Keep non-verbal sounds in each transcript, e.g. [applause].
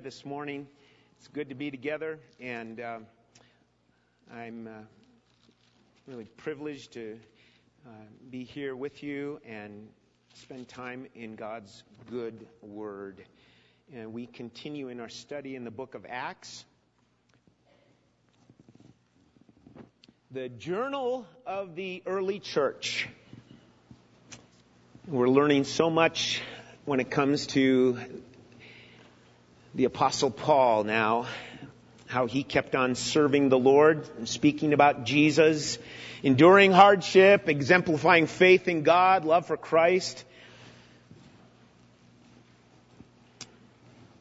this morning. It's good to be together, and uh, I'm uh, really privileged to uh, be here with you and spend time in God's good word. And we continue in our study in the book of Acts. The journal of the early church. We're learning so much when it comes to the apostle Paul now, how he kept on serving the Lord speaking about Jesus, enduring hardship, exemplifying faith in God, love for Christ.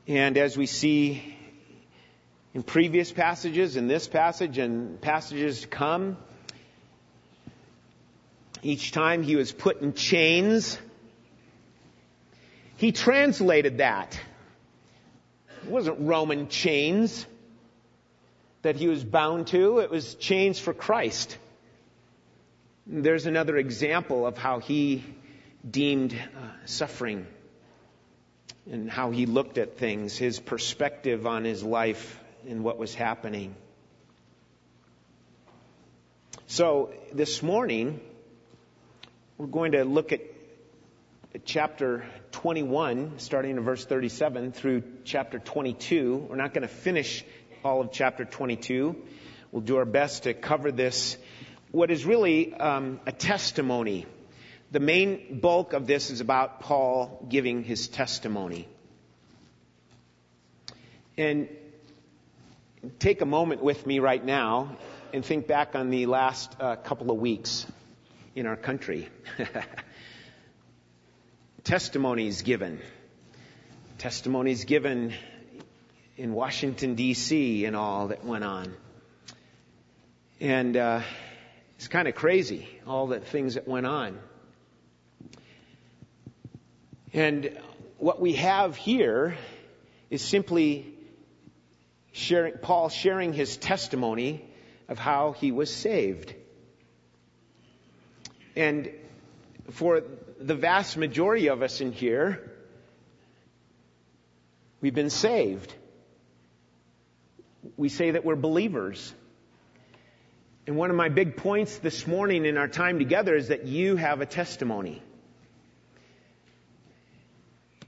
And as we see in previous passages, in this passage and passages to come, each time he was put in chains, he translated that it wasn't Roman chains that he was bound to. It was chains for Christ. There's another example of how he deemed uh, suffering and how he looked at things, his perspective on his life and what was happening. So this morning, we're going to look at chapter 21, starting in verse 37 through chapter 22. We're not going to finish all of chapter 22. We'll do our best to cover this. What is really um, a testimony. The main bulk of this is about Paul giving his testimony. And take a moment with me right now and think back on the last uh, couple of weeks in our country. [laughs] testimonies given. Testimonies given in Washington, D.C., and all that went on. And uh, it's kind of crazy, all the things that went on. And what we have here is simply sharing, Paul sharing his testimony of how he was saved. And for the vast majority of us in here, we've been saved. We say that we're believers. And one of my big points this morning in our time together is that you have a testimony.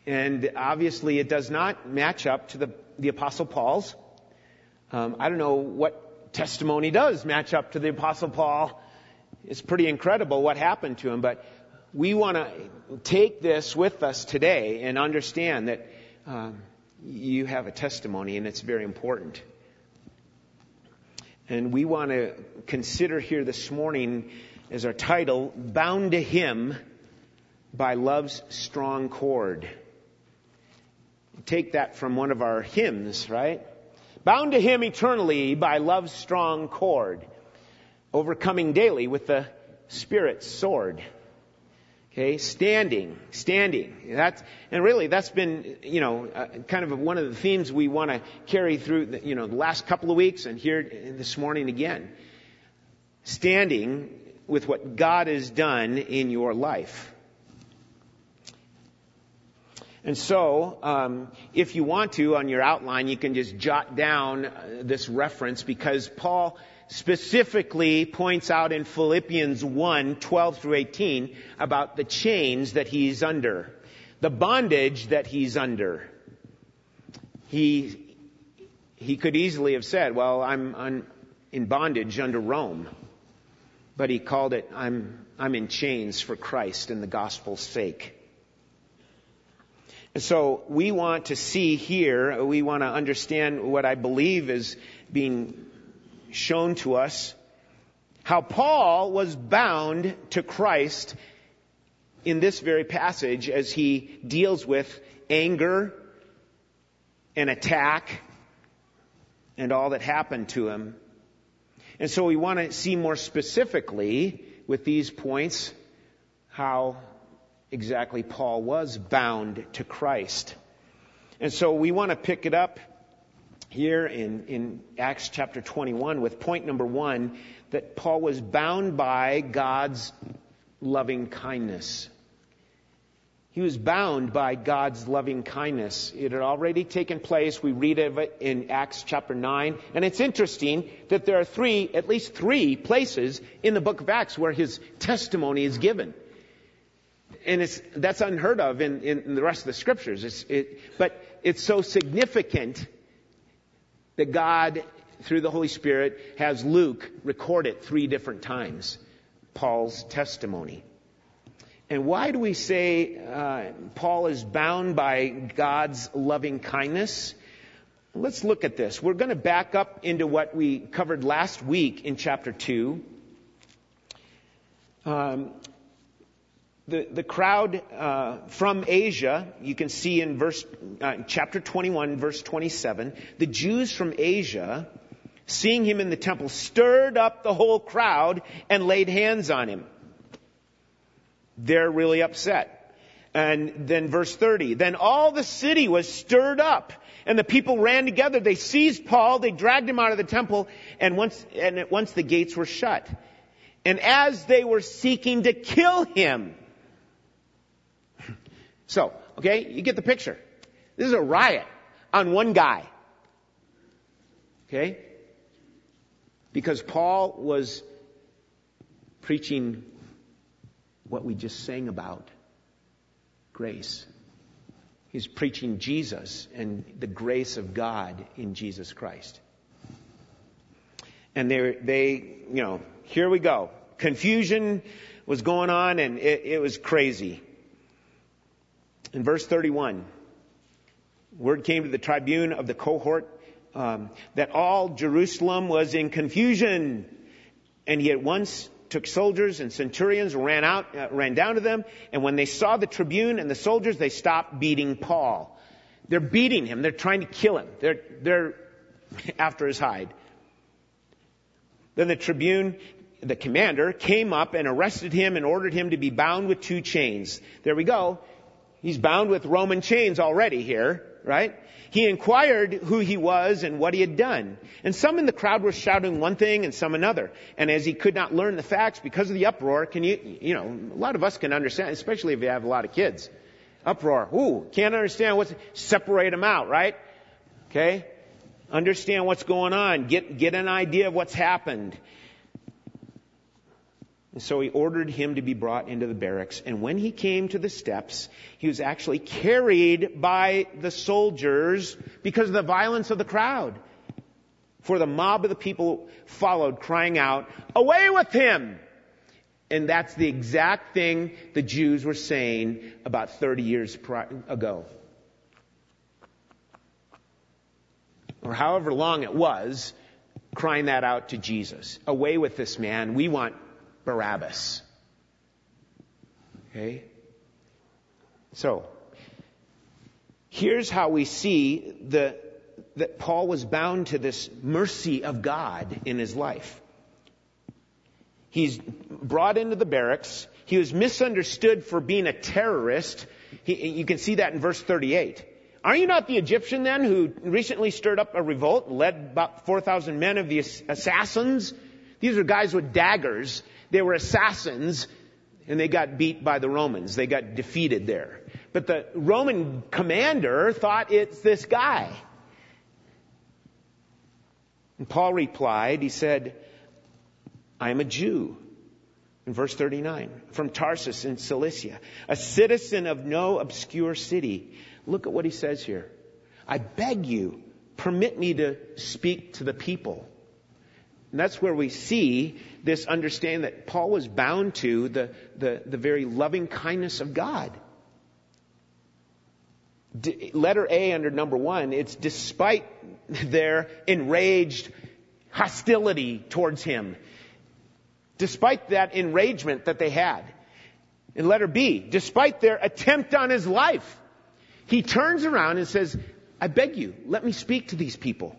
And obviously it does not match up to the, the Apostle Paul's. Um, I don't know what testimony does match up to the Apostle Paul. It's pretty incredible what happened to him, but we want to take this with us today and understand that um, you have a testimony and it's very important. And we want to consider here this morning as our title, Bound to Him by Love's Strong Cord. Take that from one of our hymns, right? Bound to Him eternally by love's strong cord, overcoming daily with the Spirit's sword. Okay, standing, standing. That's, and really that's been, you know, uh, kind of one of the themes we want to carry through, the, you know, the last couple of weeks and here this morning again. Standing with what God has done in your life. And so, um, if you want to, on your outline, you can just jot down uh, this reference because Paul specifically points out in Philippians 1, 12 through 18 about the chains that he's under, the bondage that he's under. He, he could easily have said, well, I'm, I'm in bondage under Rome. But he called it, I'm, I'm in chains for Christ and the gospel's sake. And so we want to see here, we want to understand what I believe is being shown to us how Paul was bound to Christ in this very passage as he deals with anger and attack and all that happened to him. And so we want to see more specifically with these points how exactly Paul was bound to Christ. And so we want to pick it up here in, in Acts chapter 21 with point number one that Paul was bound by God's loving kindness. He was bound by God's loving kindness. It had already taken place. We read of it in Acts chapter 9. And it's interesting that there are three, at least three places in the book of Acts where his testimony is given. And it's, that's unheard of in, in the rest of the scriptures. It's, it, but it's so significant that God, through the Holy Spirit, has Luke record it three different times. Paul's testimony. And why do we say uh, Paul is bound by God's loving kindness? Let's look at this. We're going to back up into what we covered last week in chapter 2. Um, the, the crowd uh, from Asia, you can see in verse uh, chapter 21, verse 27, the Jews from Asia, seeing him in the temple, stirred up the whole crowd and laid hands on him they're really upset. And then verse 30, then all the city was stirred up and the people ran together. They seized Paul, they dragged him out of the temple and once, and once the gates were shut. And as they were seeking to kill him. So, okay, you get the picture. This is a riot on one guy. Okay? Because Paul was preaching what we just sang about grace. He's preaching Jesus and the grace of God in Jesus Christ. And they, they, you know, here we go. Confusion was going on and it, it was crazy. In verse 31, word came to the tribune of the cohort um, that all Jerusalem was in confusion. And he at once took soldiers and centurions, ran out, uh, ran down to them, and when they saw the tribune and the soldiers, they stopped beating Paul. They're beating him. They're trying to kill him. They're, they're [laughs] after his hide. Then the tribune, the commander, came up and arrested him and ordered him to be bound with two chains. There we go. He's bound with Roman chains already here, right? He inquired who he was and what he had done. And some in the crowd were shouting one thing and some another. And as he could not learn the facts because of the uproar, can you, you know, a lot of us can understand, especially if you have a lot of kids. Uproar. Ooh, can't understand what's, separate them out, right? Okay? Understand what's going on. Get, get an idea of what's happened. And so he ordered him to be brought into the barracks. And when he came to the steps, he was actually carried by the soldiers because of the violence of the crowd. For the mob of the people followed, crying out, Away with him! And that's the exact thing the Jews were saying about 30 years ago. Or however long it was, crying that out to Jesus. Away with this man. We want Barabbas. Okay? So, here's how we see the, that Paul was bound to this mercy of God in his life. He's brought into the barracks. He was misunderstood for being a terrorist. He, you can see that in verse 38. Are you not the Egyptian then who recently stirred up a revolt, led about 4,000 men of the assassins? These are guys with daggers they were assassins and they got beat by the Romans. They got defeated there. But the Roman commander thought it's this guy. And Paul replied, he said, I am a Jew. In verse 39, from Tarsus in Cilicia, a citizen of no obscure city. Look at what he says here. I beg you, permit me to speak to the people. And that's where we see this understanding that Paul was bound to the, the, the very loving kindness of God. D- letter A under number one, it's despite their enraged hostility towards him. Despite that enragement that they had. In letter B, despite their attempt on his life, he turns around and says, I beg you, let me speak to these people.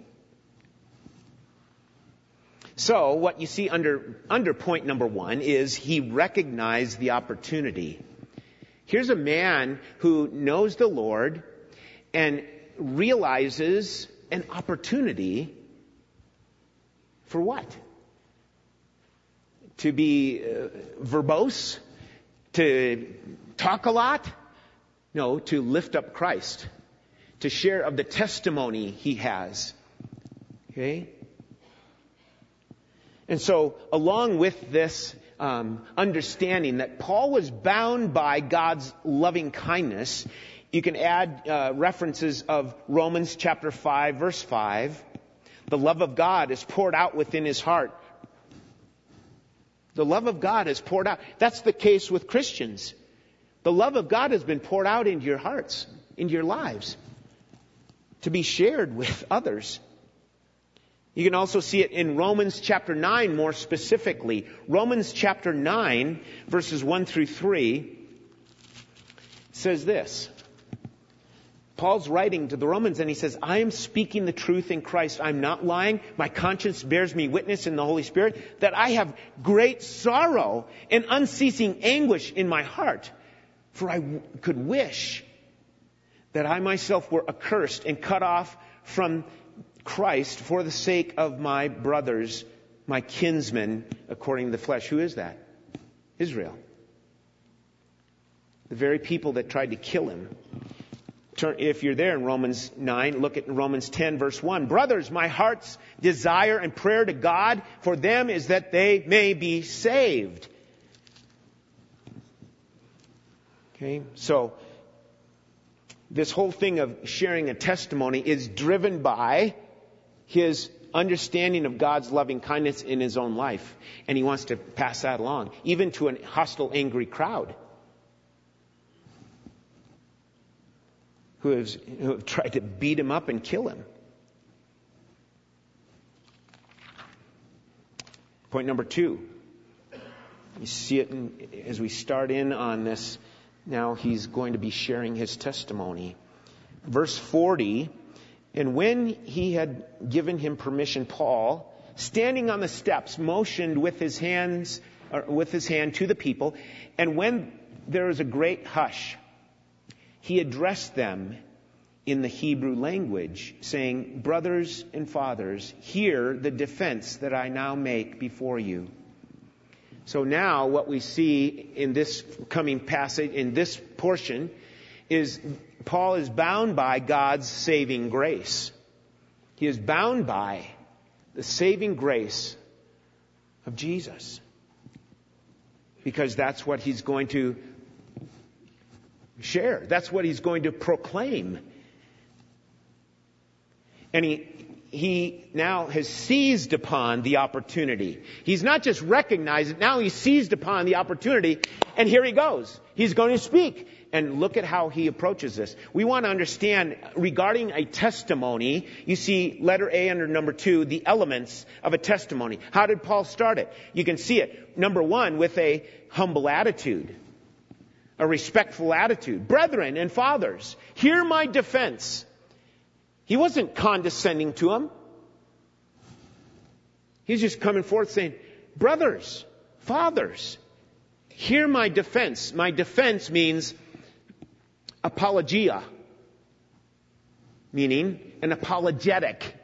So what you see under, under point number one is he recognized the opportunity. Here's a man who knows the Lord and realizes an opportunity for what? To be uh, verbose? To talk a lot? No, to lift up Christ, to share of the testimony he has. Okay? And so, along with this um, understanding that Paul was bound by God's loving kindness, you can add uh, references of Romans chapter 5, verse 5. The love of God is poured out within his heart. The love of God is poured out. That's the case with Christians. The love of God has been poured out into your hearts, into your lives, to be shared with others. You can also see it in Romans chapter 9 more specifically. Romans chapter 9, verses 1 through 3, says this. Paul's writing to the Romans and he says, I am speaking the truth in Christ. I'm not lying. My conscience bears me witness in the Holy Spirit that I have great sorrow and unceasing anguish in my heart. For I w- could wish that I myself were accursed and cut off from Christ for the sake of my brothers, my kinsmen, according to the flesh. Who is that? Israel. The very people that tried to kill him. If you're there in Romans 9, look at Romans 10 verse 1. Brothers, my heart's desire and prayer to God for them is that they may be saved. Okay, so this whole thing of sharing a testimony is driven by his understanding of God's loving kindness in his own life. And he wants to pass that along, even to a hostile, angry crowd who, has, who have tried to beat him up and kill him. Point number two. You see it in, as we start in on this now he's going to be sharing his testimony. Verse 40, and when he had given him permission, Paul, standing on the steps, motioned with his hands, with his hand to the people, and when there was a great hush, he addressed them in the Hebrew language, saying, Brothers and fathers, hear the defense that I now make before you. So now what we see in this coming passage, in this portion, is Paul is bound by God's saving grace. He is bound by the saving grace of Jesus. Because that's what he's going to share. That's what he's going to proclaim. And he, he now has seized upon the opportunity. He's not just recognized it, now he's seized upon the opportunity, and here he goes. He's going to speak. And look at how he approaches this. We want to understand regarding a testimony, you see letter A under number two, the elements of a testimony. How did Paul start it? You can see it. Number one, with a humble attitude. A respectful attitude. Brethren and fathers, hear my defense. He wasn't condescending to them. He's just coming forth saying, brothers, fathers, hear my defense. My defense means apologia, meaning an apologetic.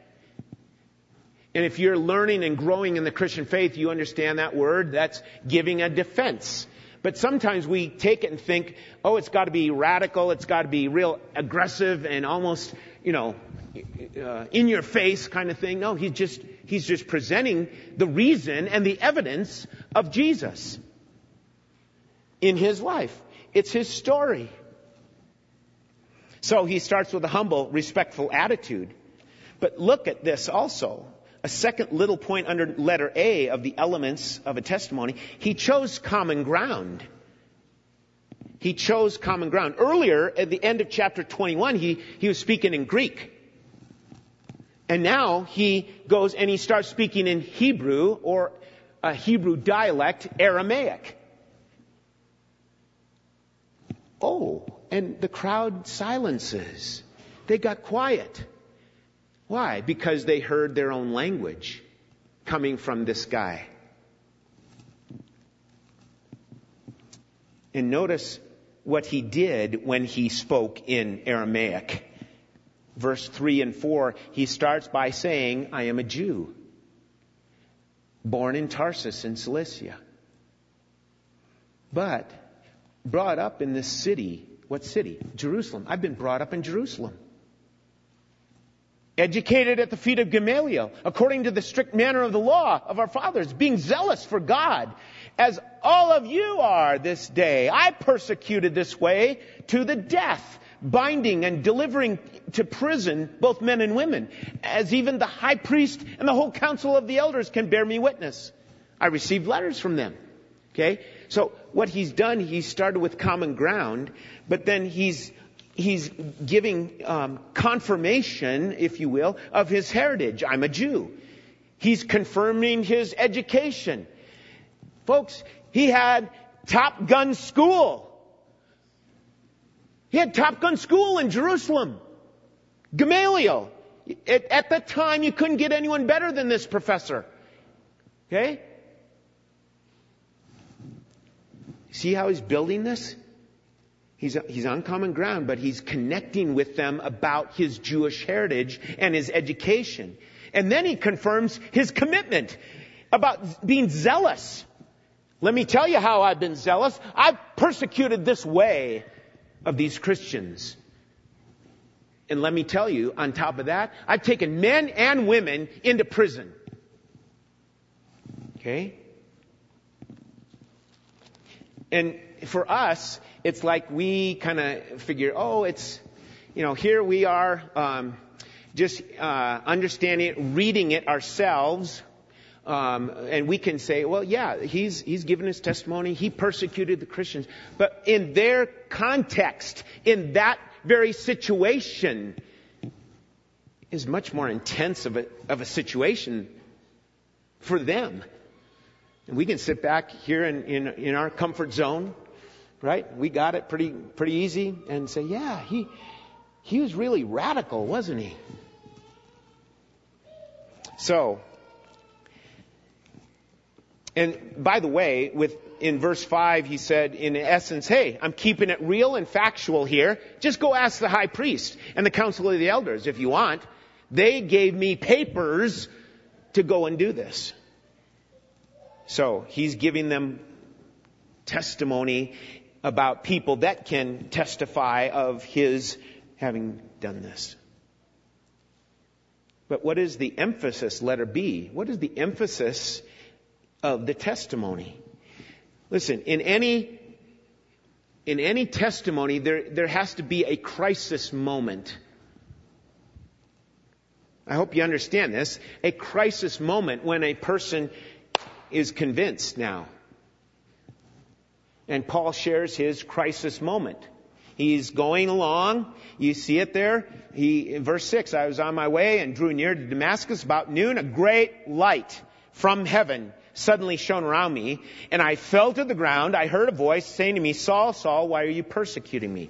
And if you're learning and growing in the Christian faith, you understand that word. That's giving a defense. But sometimes we take it and think, oh, it's got to be radical, it's got to be real aggressive and almost, you know, uh, in your face kind of thing. No, he's just, he's just presenting the reason and the evidence of Jesus in his life. It's his story. So he starts with a humble, respectful attitude. But look at this also. A second little point under letter A of the elements of a testimony. He chose common ground. He chose common ground. Earlier, at the end of chapter 21, he, he was speaking in Greek. And now he goes and he starts speaking in Hebrew or a Hebrew dialect, Aramaic. Oh, and the crowd silences. They got quiet. Why? Because they heard their own language coming from this guy. And notice what he did when he spoke in Aramaic verse 3 and 4, he starts by saying, I am a Jew, born in Tarsus in Cilicia, but brought up in this city What city? Jerusalem. I've been brought up in Jerusalem. Educated at the feet of Gamaliel, according to the strict manner of the law of our fathers, being zealous for God, as all of you are this day. I persecuted this way to the death, binding and delivering to prison both men and women, as even the high priest and the whole council of the elders can bear me witness. I received letters from them. Okay? So what he's done, he started with common ground, but then he's he's giving um, confirmation, if you will, of his heritage. I'm a Jew. He's confirming his education. Folks, he had Top Gun school. He had Top Gun school in Jerusalem. Gamaliel. At, at the time, you couldn't get anyone better than this professor. Okay? See how he's building this? He's, he's on common ground, but he's connecting with them about his Jewish heritage and his education. And then he confirms his commitment about being zealous. Let me tell you how I've been zealous. I've persecuted this way of these Christians. And let me tell you, on top of that, I've taken men and women into prison. Okay? And for us, it's like we kind of figure, oh, it's, you know, here we are, um, just uh, understanding it, reading it ourselves, um, and we can say, well, yeah, he's he's given his testimony. He persecuted the Christians, but in their context, in that very situation, is much more intense of a of a situation for them. And we can sit back here in, in, in our comfort zone, right? We got it pretty pretty easy, and say, yeah, he he was really radical, wasn't he? So and by the way, with, in verse 5, he said, in essence, hey, I'm keeping it real and factual here. Just go ask the high priest and the council of the elders if you want. They gave me papers to go and do this. So he's giving them testimony about people that can testify of his having done this. But what is the emphasis, letter B? What is the emphasis of the testimony. Listen, in any, in any testimony, there, there has to be a crisis moment. I hope you understand this. A crisis moment when a person is convinced now. And Paul shares his crisis moment. He's going along. You see it there. He, in verse 6, I was on my way and drew near to Damascus about noon. A great light from heaven suddenly shone around me, and I fell to the ground. I heard a voice saying to me, Saul, Saul, why are you persecuting me?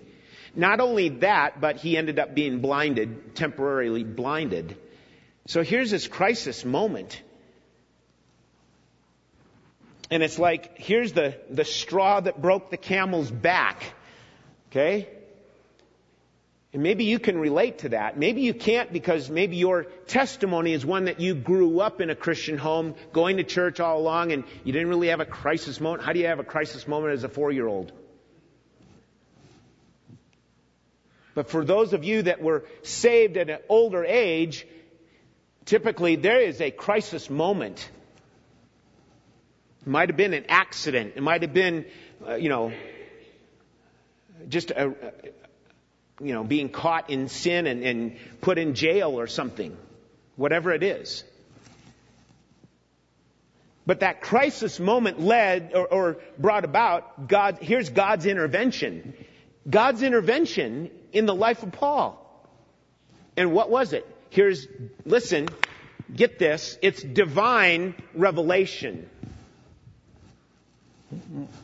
Not only that, but he ended up being blinded, temporarily blinded. So here's this crisis moment. And it's like, here's the, the straw that broke the camel's back. Okay? And maybe you can relate to that. Maybe you can't because maybe your testimony is one that you grew up in a Christian home, going to church all along, and you didn't really have a crisis moment. How do you have a crisis moment as a four year old? But for those of you that were saved at an older age, typically there is a crisis moment. It might have been an accident. It might have been, uh, you know, just a, you know, being caught in sin and, and put in jail or something. Whatever it is. But that crisis moment led or, or, brought about God, here's God's intervention. God's intervention in the life of Paul. And what was it? Here's, listen, get this, it's divine revelation.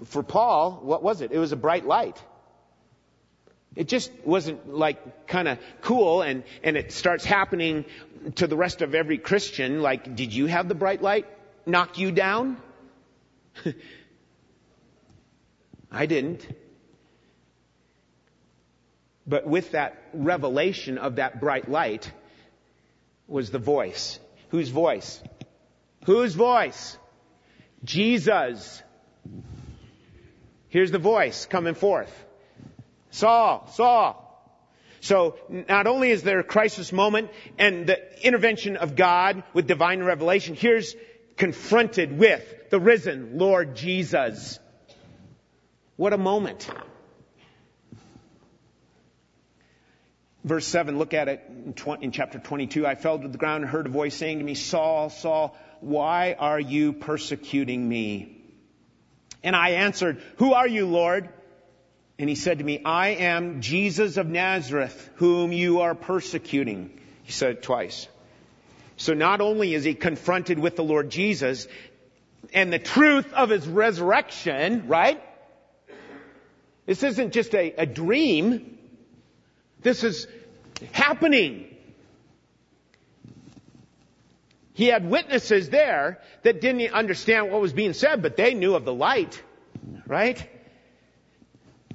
For Paul, what was it? It was a bright light. It just wasn't like kind of cool and, and it starts happening to the rest of every Christian. Like, did you have the bright light knock you down? [laughs] I didn't. But with that revelation of that bright light was the voice. Whose voice? Whose voice? Jesus. Here's the voice coming forth Saul, Saul. So not only is there a crisis moment and the intervention of God with divine revelation, here's confronted with the risen Lord Jesus. What a moment. Verse 7, look at it in, 20, in, chapter 22. I fell to the ground and heard a voice saying to me, Saul, Saul, why are you persecuting me? And I answered, Who are you, Lord? And he said to me, I am Jesus of Nazareth, whom you are persecuting. He said it twice. So not only is he confronted with the Lord Jesus and the truth of his resurrection, right? This isn't just a, a dream. This is happening. He had witnesses there that didn't understand what was being said, but they knew of the light, right?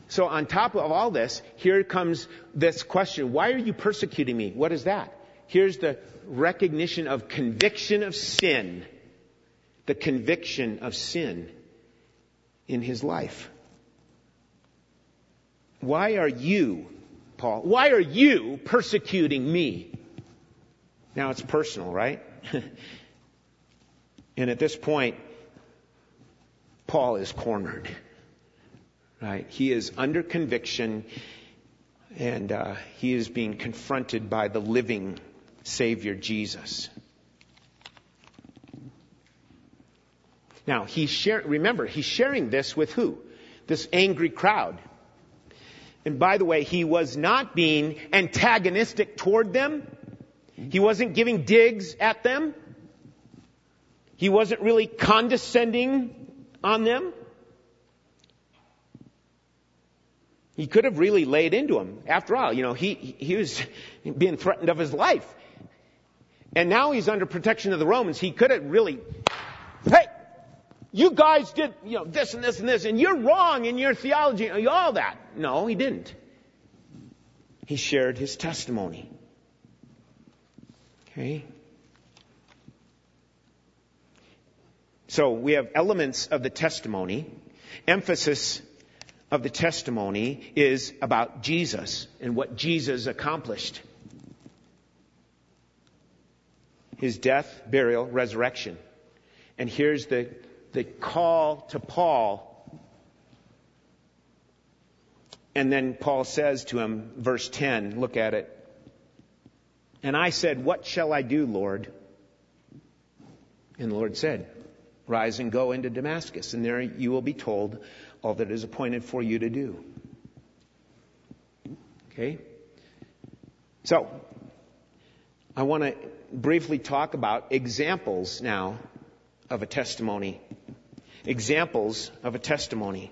So on top of all this, here comes this question, why are you persecuting me? What is that? Here's the recognition of conviction of sin. The conviction of sin in his life. Why are you, Paul, why are you persecuting me? Now it's personal, right? [laughs] and at this point, Paul is cornered. Right? He is under conviction and uh, he is being confronted by the living Savior Jesus. Now, he's share, remember, he's sharing this with who? This angry crowd. And by the way, he was not being antagonistic toward them. He wasn't giving digs at them. He wasn't really condescending on them. He could have really laid into him. After all, you know, he, he was [laughs] being threatened of his life. And now he's under protection of the Romans. He could have really, hey, you guys did, you know, this and this and this, and you're wrong in your theology, all that. No, he didn't. He shared his testimony. Okay? So we have elements of the testimony, emphasis of the testimony is about Jesus and what Jesus accomplished. his death, burial, resurrection. And here's the, the call to Paul. And then Paul says to him, verse 10, look at it. And I said, What shall I do, Lord? And the Lord said, Rise and go into Damascus, and there you will be told all that is appointed for you to do. Okay? So, I want to briefly talk about examples now of a testimony. Examples of a testimony.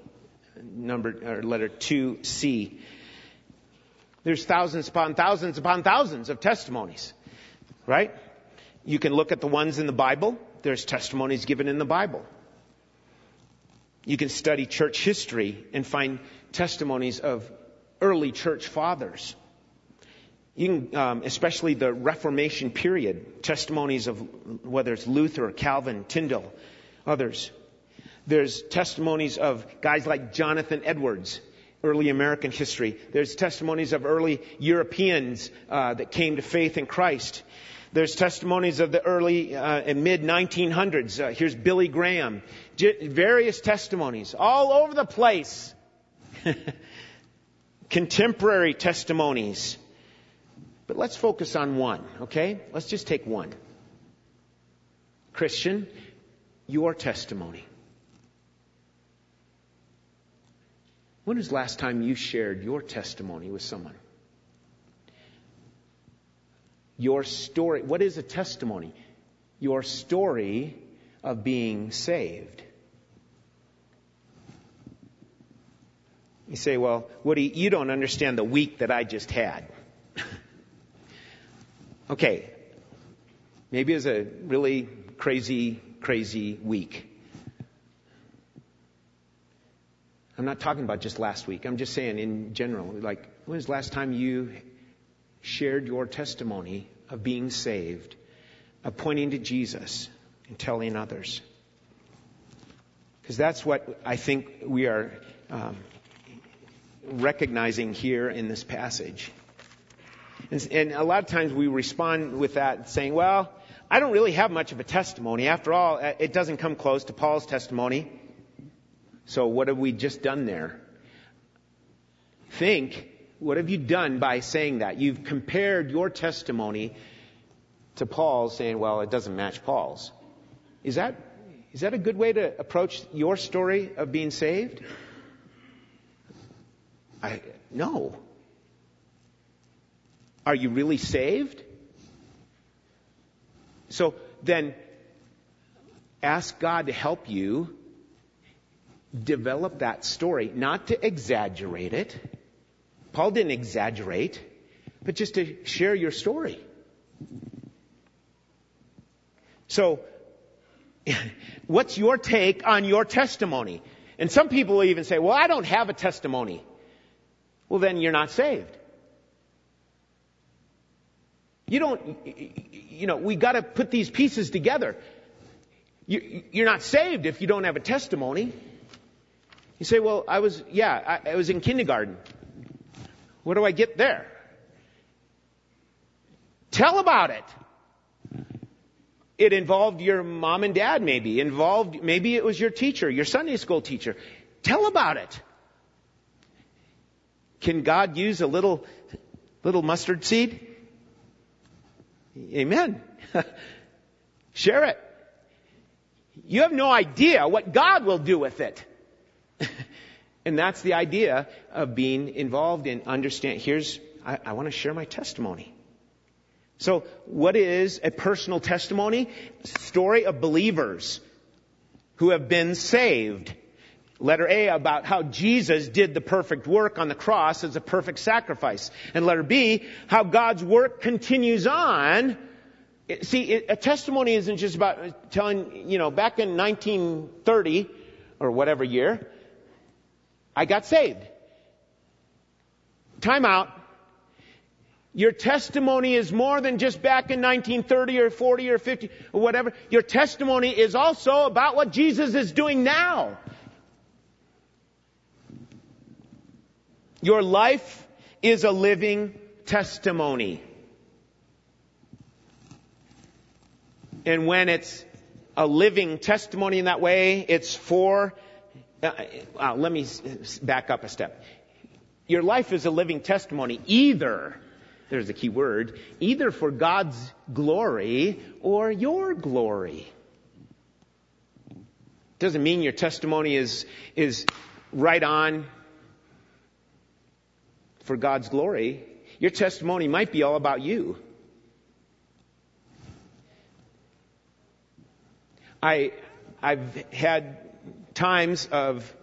Number, or letter 2C. There's thousands upon thousands upon thousands of testimonies. Right? You can look at the ones in the Bible. There's testimonies given in the Bible. You can study church history and find testimonies of early church fathers You can, um, especially the Reformation period, testimonies of whether it's Luther, Calvin, Tyndale, others. There's testimonies of guys like Jonathan Edwards, early American history. There's testimonies of early Europeans uh, that came to faith in Christ. There's testimonies of the early uh, and mid 1900s. Uh, here's Billy Graham. J- various testimonies all over the place. [laughs] Contemporary testimonies. But let's focus on one, okay? Let's just take one. Christian, your testimony. When was the last time you shared your testimony with someone? Your story. What is a testimony? Your story of being saved. You say, well, Woody, you don't understand the week that I just had. [laughs] Okay, maybe it was a really crazy, crazy week. I'm not talking about just last week. I'm just saying in general, like, when was the last time you shared your testimony of being saved, of pointing to Jesus and telling others? Because that's what I think we are um, recognizing here in this passage. And, and a lot of times we respond with that saying, well, I don't really have much of a testimony. After all, it doesn't come close to Paul's testimony. So what have we just done there? Think, what have you done by saying that? You've compared your testimony to Paul's saying, well, it doesn't match Paul's. Is that, is that a good way to approach your story of being saved? I, no. Are you really saved? So then, ask God to help you develop that story, not to exaggerate it. Paul didn't exaggerate, but just to share your story. So, [laughs] what's your take on your testimony? And some people will even say, well, I don't have a testimony. Well, then you're not saved. You don't, you know, we gotta put these pieces together. You, you're not saved if you don't have a testimony. You say, well, I was, yeah, I, I was in kindergarten. What do I get there? Tell about it. It involved your mom and dad maybe, involved, maybe it was your teacher, your Sunday school teacher. Tell about it. Can God use a little, little mustard seed? Amen. [laughs] Share it. You have no idea what God will do with it. [laughs] and that's the idea of being involved in understand. Here's, I, I want to share my testimony. So what is a personal testimony? Story of believers who have been saved. Letter A about how Jesus did the perfect work on the cross as a perfect sacrifice. And letter B, how God's work continues on. See, a testimony isn't just about telling, you know, back in 1930 or whatever year, I got saved. Time out. Your testimony is more than just back in 1930 or 40 or 50 or whatever. Your testimony is also about what Jesus is doing now. Your life is a living testimony. And when it's a living testimony in that way, it's for, uh, uh, let me back up a step. Your life is a living testimony either, there's a key word, either for God's glory or your glory. Doesn't mean your testimony is, is right on for God's glory. Your testimony might be all about you. I, I've had times of,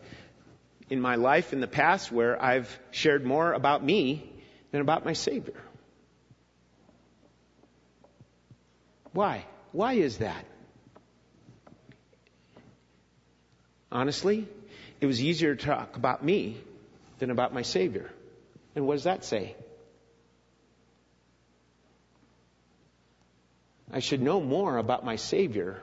in my life in the past where I've shared more about me than about my Savior. Why? Why is that? Honestly, it was easier to talk about me than about my Savior. And what does that say? I should know more about my Savior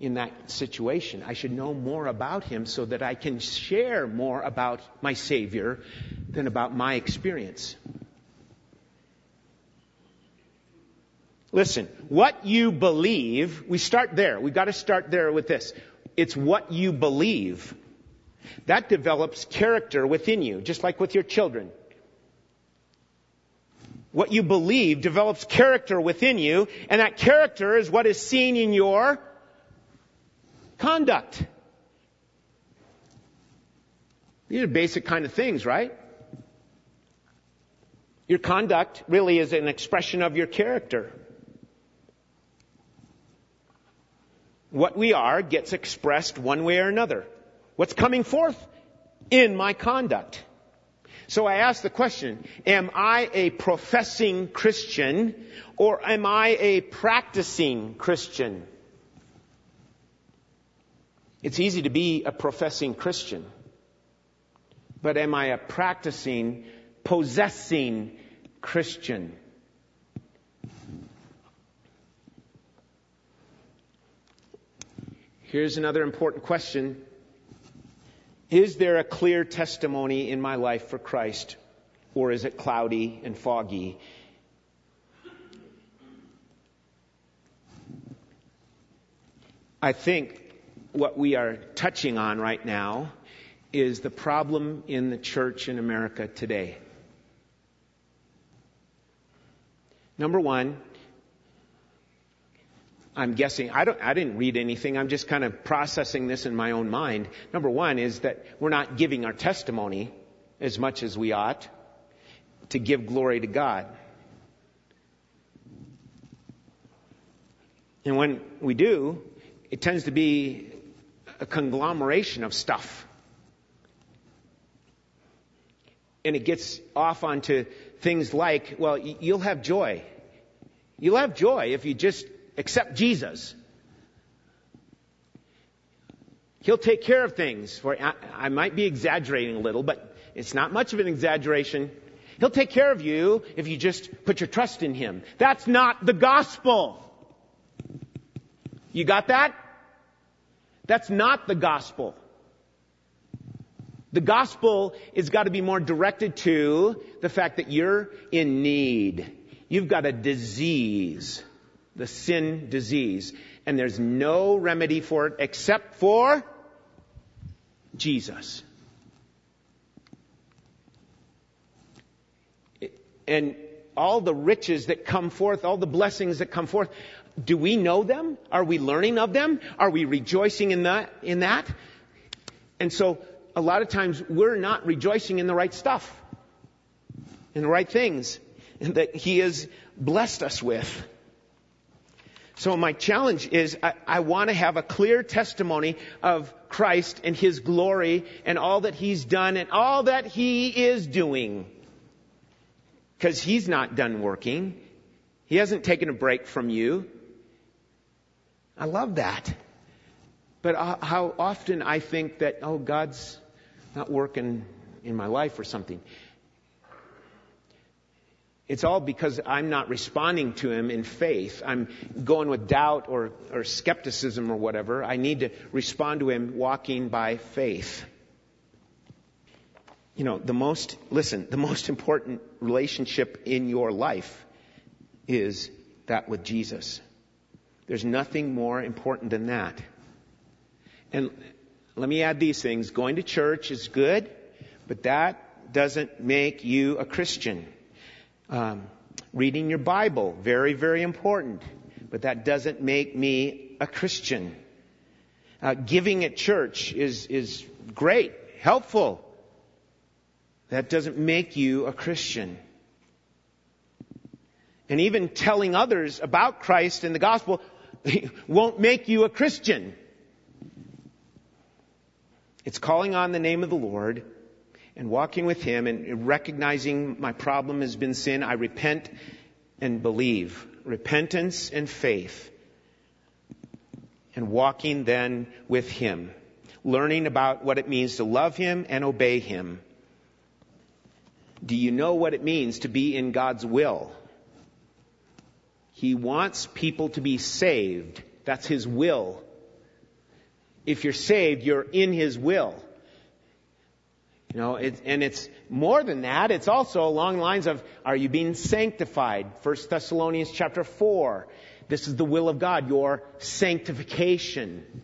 in that situation. I should know more about Him so that I can share more about my Savior than about my experience. Listen, what you believe, we start there. We've got to start there with this. It's what you believe. That develops character within you, just like with your children. What you believe develops character within you, and that character is what is seen in your conduct. These are basic kind of things, right? Your conduct really is an expression of your character. What we are gets expressed one way or another. What's coming forth in my conduct? So I ask the question, am I a professing Christian or am I a practicing Christian? It's easy to be a professing Christian, but am I a practicing, possessing Christian? Here's another important question Is there a clear testimony in my life for Christ? Or is it cloudy and foggy? I think what we are touching on right now is the problem in the church in America today. Number one, I'm guessing, I, don't, I didn't read anything, I'm just kind of processing this in my own mind. Number one is that we're not giving our testimony as much as we ought to give glory to God. And when we do, it tends to be a conglomeration of stuff. And it gets off onto things like, well, you'll have joy. You'll have joy if you just accept Jesus. He'll take care of things for, I, might be exaggerating a little, but it's not much of an exaggeration. He'll take care of you if you just put your trust in Him. That's not the gospel. You got that? That's not the gospel. The gospel is got to be more directed to the fact that you're in need. You've got a disease, the sin disease, and there's no remedy for it except for Jesus. And all the riches that come forth, all the blessings that come forth, do we know them? Are we learning of them? Are we rejoicing in that? In that? And so, a lot of times we're not rejoicing in the right stuff, in the right things that He has blessed us with. So my challenge is I, I want to have a clear testimony of Christ and His glory and all that He's done and all that He is doing. Because He's not done working. He hasn't taken a break from you. I love that. But uh, how often I think that, oh, God's not working in my life or something. It's all because I'm not responding to Him in faith. I'm going with doubt or, or skepticism or whatever. I need to respond to Him walking by faith. You know, the most, listen, the most important relationship in your life is that with Jesus. There's nothing more important than that. And let me add these things. Going to church is good, but that doesn't make you a Christian. Um, reading your Bible, very, very important, but that doesn't make me a Christian. Uh, giving at church is, is great, helpful. That doesn't make you a Christian and even telling others about Christ and the gospel [laughs] won't make you a Christian. It's calling on the name of the Lord and walking with Him and recognizing my problem has been sin. I repent and believe. Repentance and faith. And walking then with Him. Learning about what it means to love Him and obey Him. Do you know what it means to be in God's will? He wants people to be saved. That's His will. If you're saved, you're in His will. You know, it, and it's more than that. It's also along lines of, are you being sanctified? 1 Thessalonians chapter 4. This is the will of God, your sanctification.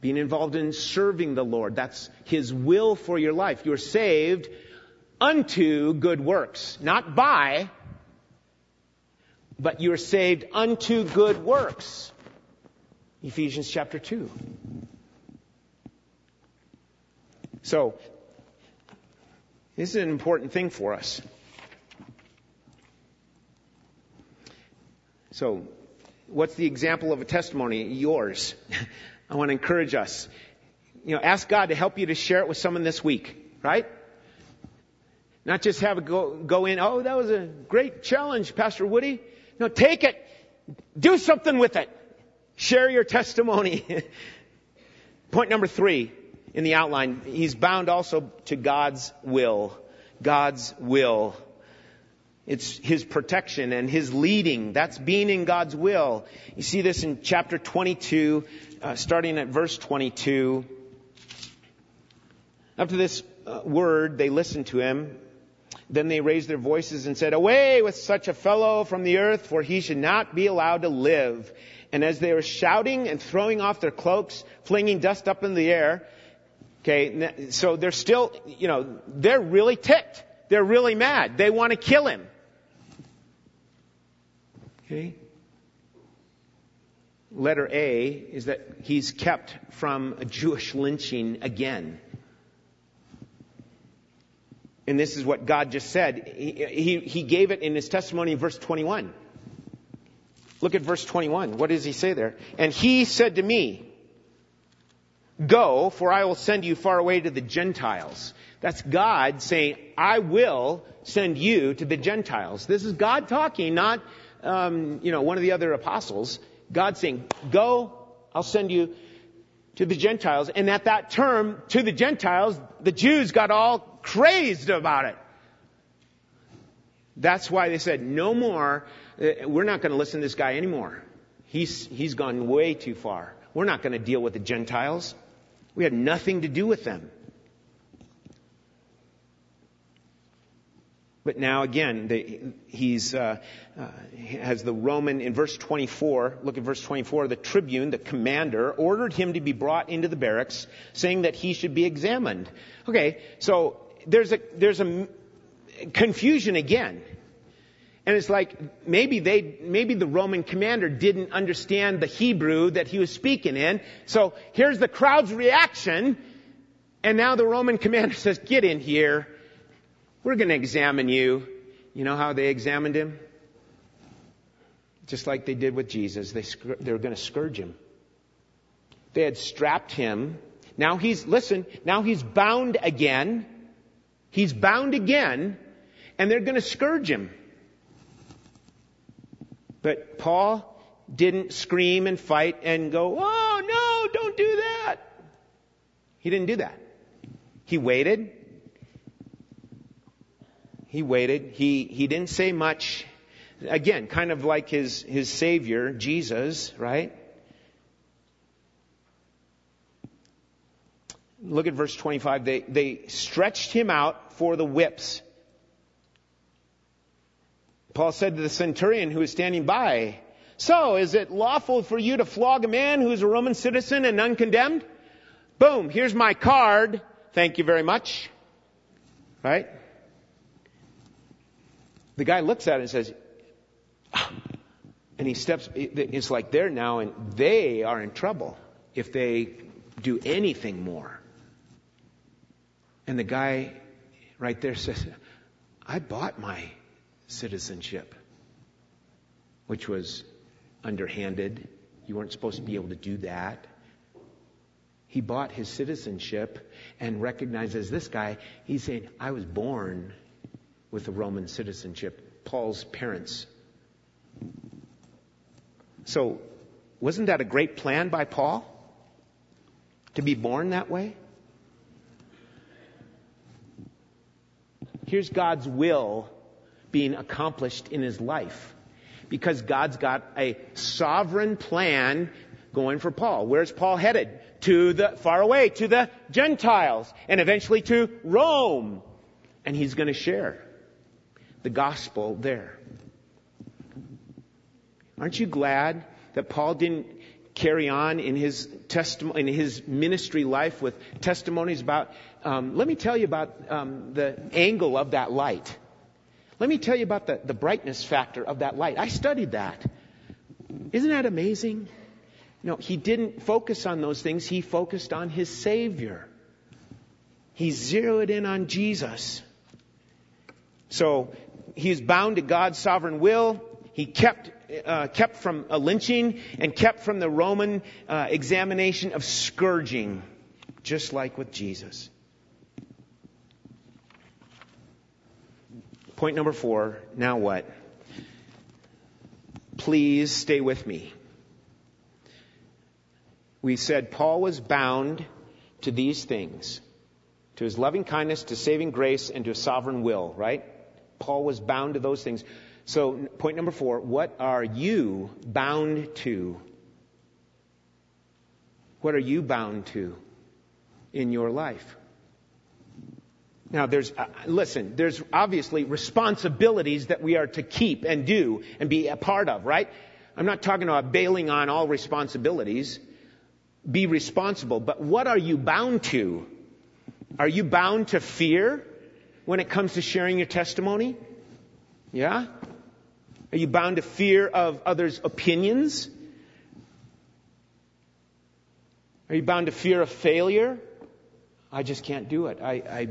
Being involved in serving the Lord. That's His will for your life. You're saved unto good works. Not by, but you're saved unto good works. Ephesians chapter 2. So, this is an important thing for us. So, what's the example of a testimony? Yours. [laughs] I want to encourage us. You know, ask God to help you to share it with someone this week, right? Not just have it go, go in, oh, that was a great challenge, Pastor Woody. No, take it. Do something with it. Share your testimony. [laughs] Point number three in the outline, he's bound also to God's will. God's will. It's his protection and his leading. That's being in God's will. You see this in chapter 22, uh, starting at verse 22. After this uh, word, they listened to him. Then they raised their voices and said, Away with such a fellow from the earth, for he should not be allowed to live. And as they were shouting and throwing off their cloaks, flinging dust up in the air, okay, so they're still, you know, they're really ticked. They're really mad. They want to kill him. Okay? Letter A is that he's kept from a Jewish lynching again. And this is what God just said. He, he, he gave it in his testimony in verse 21. Look at verse 21. What does he say there? And he said to me, Go, for I will send you far away to the Gentiles. That's God saying, I will send you to the Gentiles. This is God talking, not, um, you know, one of the other apostles. God saying, Go, I'll send you to the Gentiles. And at that term, to the Gentiles, the Jews got all crazed about it. That's why they said, no more uh, we're not going to listen to this guy anymore. He's, he's gone way too far. We're not going to deal with the Gentiles. We had nothing to do with them. But now again, the, he's uh, uh, has the Roman in verse 24. Look at verse 24. The tribune, the commander, ordered him to be brought into the barracks, saying that he should be examined. Okay, so there's a there's a confusion again. And it's like maybe they, maybe the Roman commander didn't understand the Hebrew that he was speaking in. So here's the crowd's reaction. And now the Roman [laughs] commander says, get in here. We're going to examine you. You know how they examined him? Just like they did with Jesus. They, they were going to scourge him. They had strapped him. Now he's, listen, now he's bound again. He's bound again. And they're going to scourge him. But Paul didn't scream and fight and go, oh no, don't do that. He didn't do that. He waited. He waited. He, he didn't say much. Again, kind of like his, his savior, Jesus, right? Look at verse 25. They, they stretched him out for the whips. Paul said to the centurion who was standing by, So, is it lawful for you to flog a man who is a Roman citizen and uncondemned? Boom, here's my card. Thank you very much. Right? The guy looks at it and says, and he steps, it's like they're now and they are in trouble if they do anything more. And the guy right there says, I bought my citizenship, which was underhanded. You weren't supposed to be able to do that. He bought his citizenship and recognizes this guy. He's saying, I was born with a Roman citizenship. Paul's parents. So, wasn't that a great plan by Paul? To be born that way? Here's God's will being accomplished in his life. Because God's got a sovereign plan going for Paul. Where's Paul headed? To the, far away, to the Gentiles, and eventually to Rome. And he's gonna share the gospel there. Aren't you glad that Paul didn't carry on in his testimony, in his ministry life with testimonies about, um, let me tell you about um, the angle of that light. Let me tell you about the, the brightness factor of that light. I studied that. Isn't that amazing? No, he didn't focus on those things. He focused on his Savior. He zeroed in on Jesus. So he's bound to God's sovereign will. He kept uh, kept from a lynching and kept from the Roman uh, examination of scourging, just like with Jesus. Point number four, now what? Please stay with me. We said Paul was bound to these things to his loving kindness, to saving grace, and to a sovereign will, right? Paul was bound to those things. So, point number four, what are you bound to? What are you bound to in your life? Now there's, uh, listen, there's obviously responsibilities that we are to keep and do and be a part of, right? I'm not talking about bailing on all responsibilities. Be responsible. But what are you bound to? Are you bound to fear when it comes to sharing your testimony? Yeah? Are you bound to fear of others' opinions? Are you bound to fear of failure? I just can't do it. I, I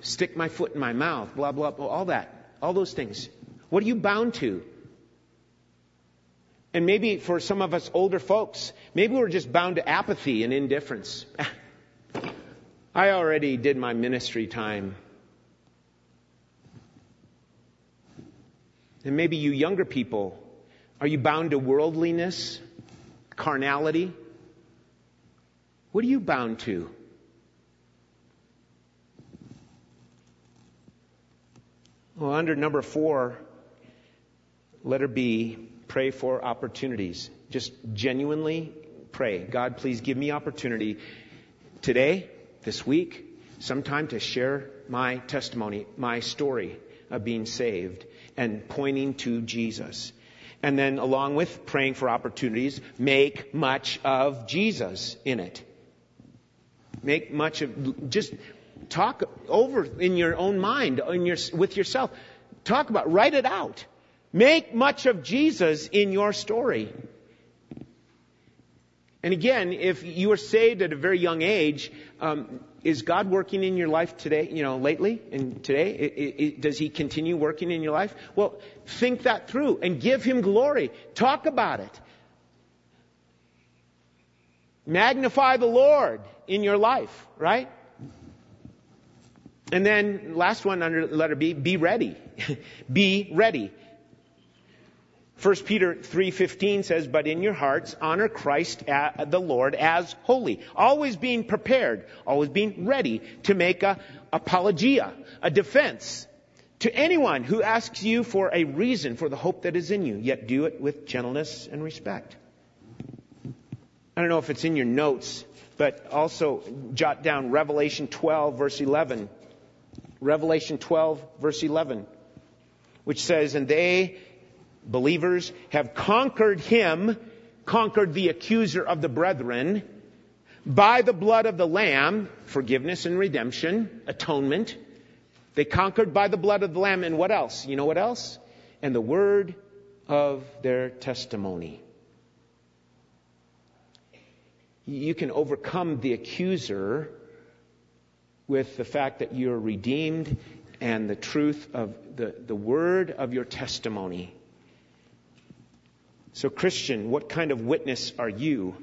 stick my foot in my mouth, blah, blah, blah, all that. All those things. What are you bound to? And maybe for some of us older folks, maybe we're just bound to apathy and indifference. [laughs] I already did my ministry time. And maybe you younger people, are you bound to worldliness, carnality? What are you bound to? Well, under number four, letter B, pray for opportunities. Just genuinely pray. God, please give me opportunity today, this week, sometime to share my testimony, my story of being saved and pointing to Jesus. And then along with praying for opportunities, make much of Jesus in it. Make much of, just Talk over in your own mind, in your, with yourself. Talk about, write it out. Make much of Jesus in your story. And again, if you were saved at a very young age, um, is God working in your life today, you know, lately and today? It, it, does He continue working in your life? Well, think that through and give Him glory. Talk about it. Magnify the Lord in your life, right? And then last one under letter B, be ready. [laughs] be ready. 1 Peter 3:15 says, "But in your hearts honor Christ uh, the Lord as holy, always being prepared, always being ready to make a apologia, a defense to anyone who asks you for a reason for the hope that is in you, yet do it with gentleness and respect." I don't know if it's in your notes, but also jot down Revelation 12 verse 11. Revelation 12, verse 11, which says, And they, believers, have conquered him, conquered the accuser of the brethren, by the blood of the Lamb, forgiveness and redemption, atonement. They conquered by the blood of the Lamb, and what else? You know what else? And the word of their testimony. You can overcome the accuser with the fact that you're redeemed and the truth of the, the word of your testimony. So, Christian, what kind of witness are you?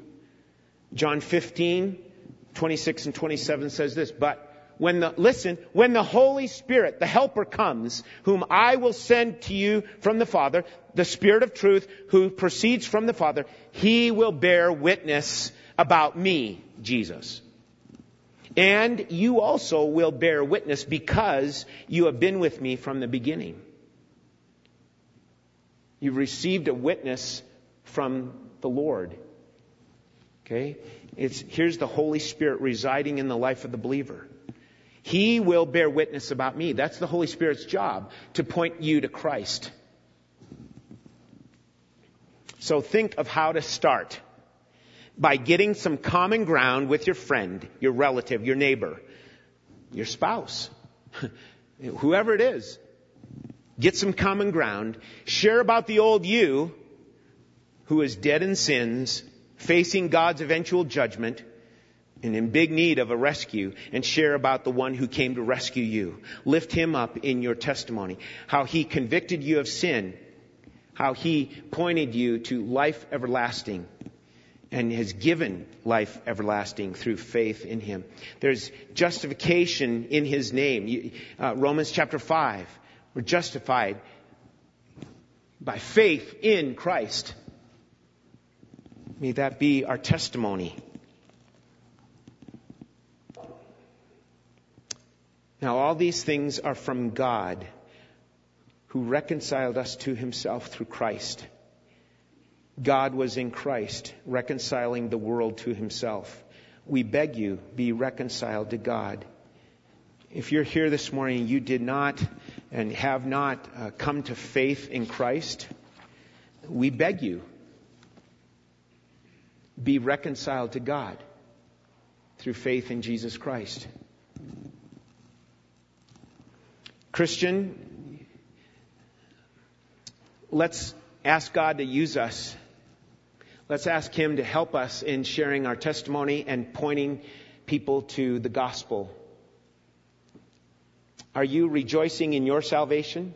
John 15, 26 and 27 says this, but when the, listen, when the Holy Spirit, the Helper comes, whom I will send to you from the Father, the Spirit of truth who proceeds from the Father, He will bear witness about me, Jesus. And you also will bear witness because you have been with me from the beginning. You've received a witness from the Lord. Okay? It's, here's the Holy Spirit residing in the life of the believer. He will bear witness about me. That's the Holy Spirit's job, to point you to Christ. So think of how to start by getting some common ground with your friend, your relative, your neighbor, your spouse, [laughs] whoever it is. Get some common ground. Share about the old you who is dead in sins, facing God's eventual judgment, and in big need of a rescue, and share about the one who came to rescue you. Lift him up in your testimony. How he convicted you of sin. How he pointed you to life everlasting and has given life everlasting through faith in him. There's justification in his name. Uh, Romans chapter 5. We're justified by faith in Christ. May that be our testimony. Now, all these things are from God who reconciled us to himself through Christ God was in Christ, reconciling the world to himself. We beg you, be reconciled to God. If you're here this morning, you did not and have not uh, come to faith in Christ, we beg you, be reconciled to God through faith in Jesus Christ. Christian, let's ask God to use us. Let's ask Him to help us in sharing our testimony and pointing people to the gospel. Are you rejoicing in your salvation?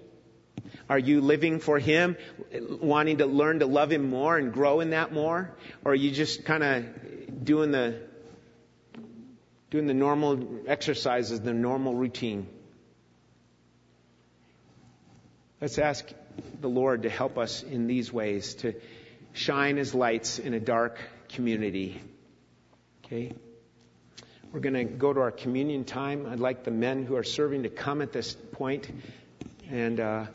Are you living for Him, wanting to learn to love Him more and grow in that more? Or are you just kind of doing the, doing the normal exercises, the normal routine? Let's ask the Lord to help us in these ways, to shine as lights in a dark community. Okay? We're going to go to our communion time. I'd like the men who are serving to come at this point. And uh,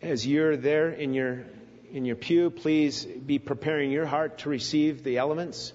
as you're there in your in your pew, please be preparing your heart to receive the elements.